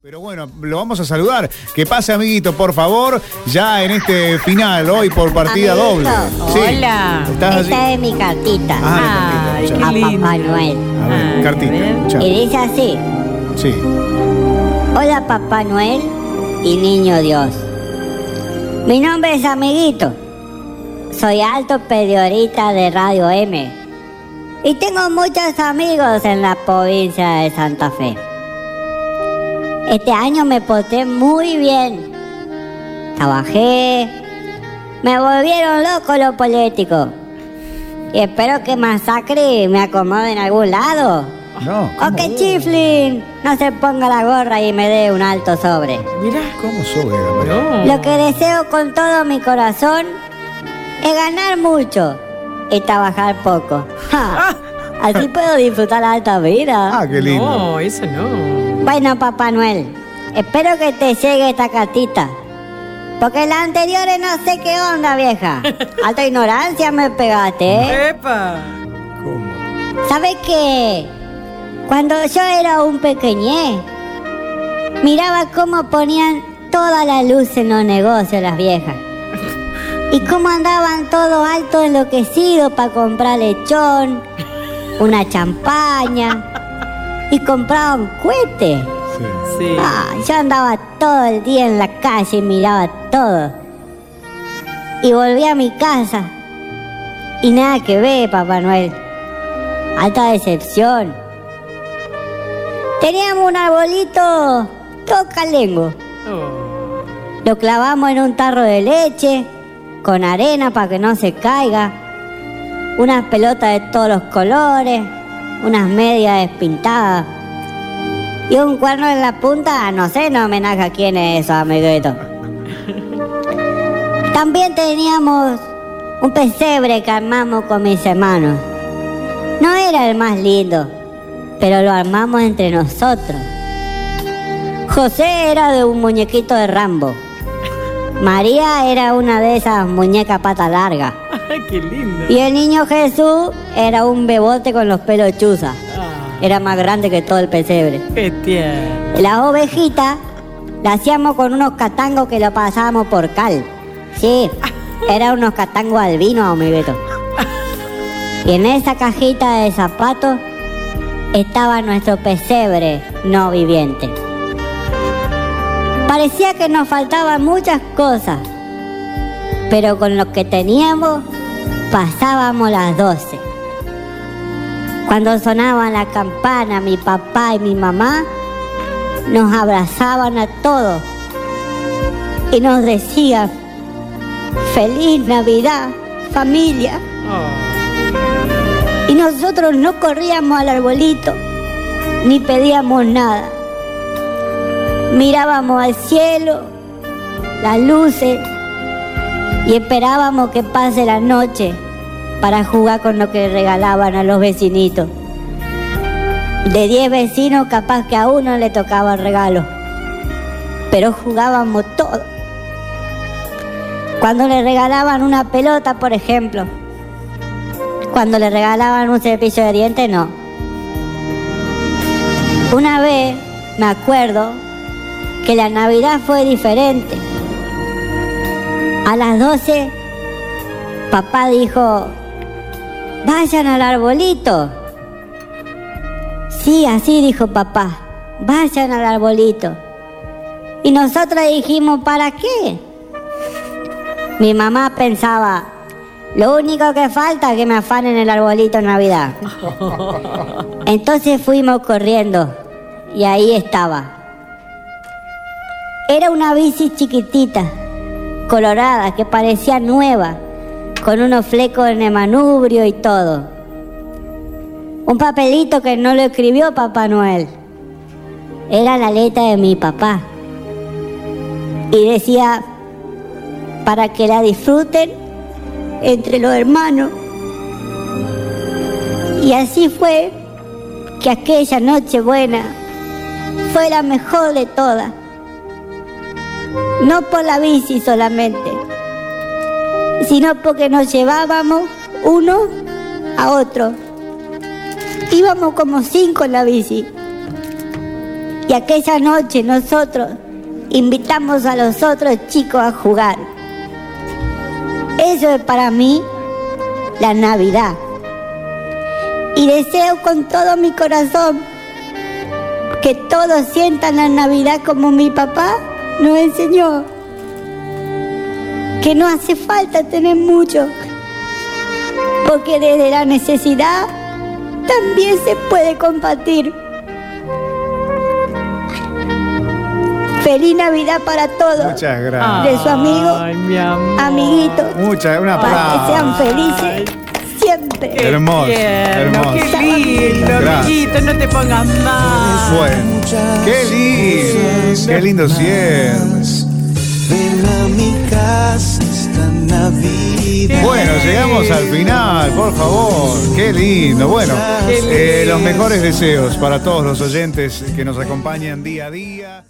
Pero bueno, lo vamos a saludar. Que pase, amiguito, por favor, ya en este final, hoy por partida Amiguito. doble. Hola. ¿Estás así? Esta es mi cartita Ah, Ay, la qué cartita, a lindo. Papá Noel. A ver, Ah, cartita. escuchá. Y dice así, Sí. hola Papá Noel y Niño Dios. Mi nombre es Amiguito. Soy alto periodista de Radio M. Y tengo muchos amigos en la provincia de Santa Fe. Este año me porté muy bien. Trabajé. Me volvieron loco los políticos. Y espero que masacre me acomode en algún lado. No. O que Chiflin no se ponga la gorra y me dé un alto sobre. Mirá. ¿Cómo sobre? María? No. Lo que deseo con todo mi corazón es ganar mucho y trabajar poco. Ja, Así puedo disfrutar la alta vida. Ah, qué lindo. No, eso no. Bueno, Papá Noel, espero que te llegue esta cartita. Porque la anterior no sé qué onda, vieja. Alta ignorancia me pegaste, ¿eh? ¡Epa! ¿Cómo? ¿Sabes qué? Cuando yo era un pequeñé, miraba cómo ponían toda la luz en los negocios las viejas. Y cómo andaban todos alto enloquecidos para comprar lechón, una champaña y compraban cohetes. Sí. Sí. Ah, yo andaba todo el día en la calle y miraba todo. Y volví a mi casa. Y nada que ver, Papá Noel. Alta decepción. Teníamos un arbolito todo calengo. Oh. Lo clavamos en un tarro de leche, con arena para que no se caiga, unas pelotas de todos los colores, unas medias despintadas y un cuerno en la punta, no sé, no homenaje a quién es eso, amiguito. También teníamos un pesebre que armamos con mis hermanos. No era el más lindo, pero lo armamos entre nosotros. José era de un muñequito de Rambo. María era una de esas muñecas pata larga. Qué lindo. Y el niño Jesús era un bebote con los pelos chuzas. Ah, Era más grande que todo el pesebre. qué tierno. Las ovejitas la hacíamos con unos catangos que lo pasábamos por cal. Sí, eran unos catangos albinos, amiguito. Y en esa cajita de zapatos estaba nuestro pesebre no viviente. Parecía que nos faltaban muchas cosas, pero con lo que teníamos pasábamos las doce. Cuando sonaban la campana, mi papá y mi mamá nos abrazaban a todos y nos decían, feliz Navidad, familia. Oh. Y nosotros no corríamos al arbolito, ni pedíamos nada. Mirábamos al cielo, las luces, y esperábamos que pase la noche para jugar con lo que regalaban a los vecinitos. De 10 vecinos, capaz que a uno le tocaba el regalo, pero jugábamos todos. Cuando le regalaban una pelota, por ejemplo, cuando le regalaban un cepillo de dientes, no. Una vez me acuerdo que la Navidad fue diferente. A las 12, papá dijo, vayan al arbolito. Sí, así dijo papá, vayan al arbolito. Y nosotros dijimos, ¿para qué? Mi mamá pensaba, lo único que falta es que me afanen el arbolito en Navidad. Entonces fuimos corriendo y ahí estaba. Era una bici chiquitita, colorada, que parecía nueva, con unos flecos en el manubrio y todo. Un papelito que no lo escribió Papá Noel. Era la letra de mi papá. Y decía, para que la disfruten entre los hermanos. Y así fue que aquella noche buena fue la mejor de todas. No por la bici solamente, sino porque nos llevábamos uno a otro. Íbamos como cinco en la bici. Y aquella noche nosotros invitamos a los otros chicos a jugar. Eso es para mí la Navidad. Y deseo con todo mi corazón que todos sientan la Navidad como mi papá nos enseñó. Que no hace falta tener mucho, porque desde la necesidad también se puede compartir. Feliz Navidad para todos. Muchas gracias. De su amigo, Ay, mi amor. amiguito. Muchas, un Para que sean felices Hermoso, tierno, hermoso. Qué lindo, Gracias. amiguito, no te pongas mal. Bueno, qué lindo, qué lindo siempre. Ven a mi casa esta Navidad. Bueno, llegamos al final, por favor. Qué lindo. Bueno, Qué lindo. eh, los mejores deseos para todos los oyentes que nos acompañan día a día.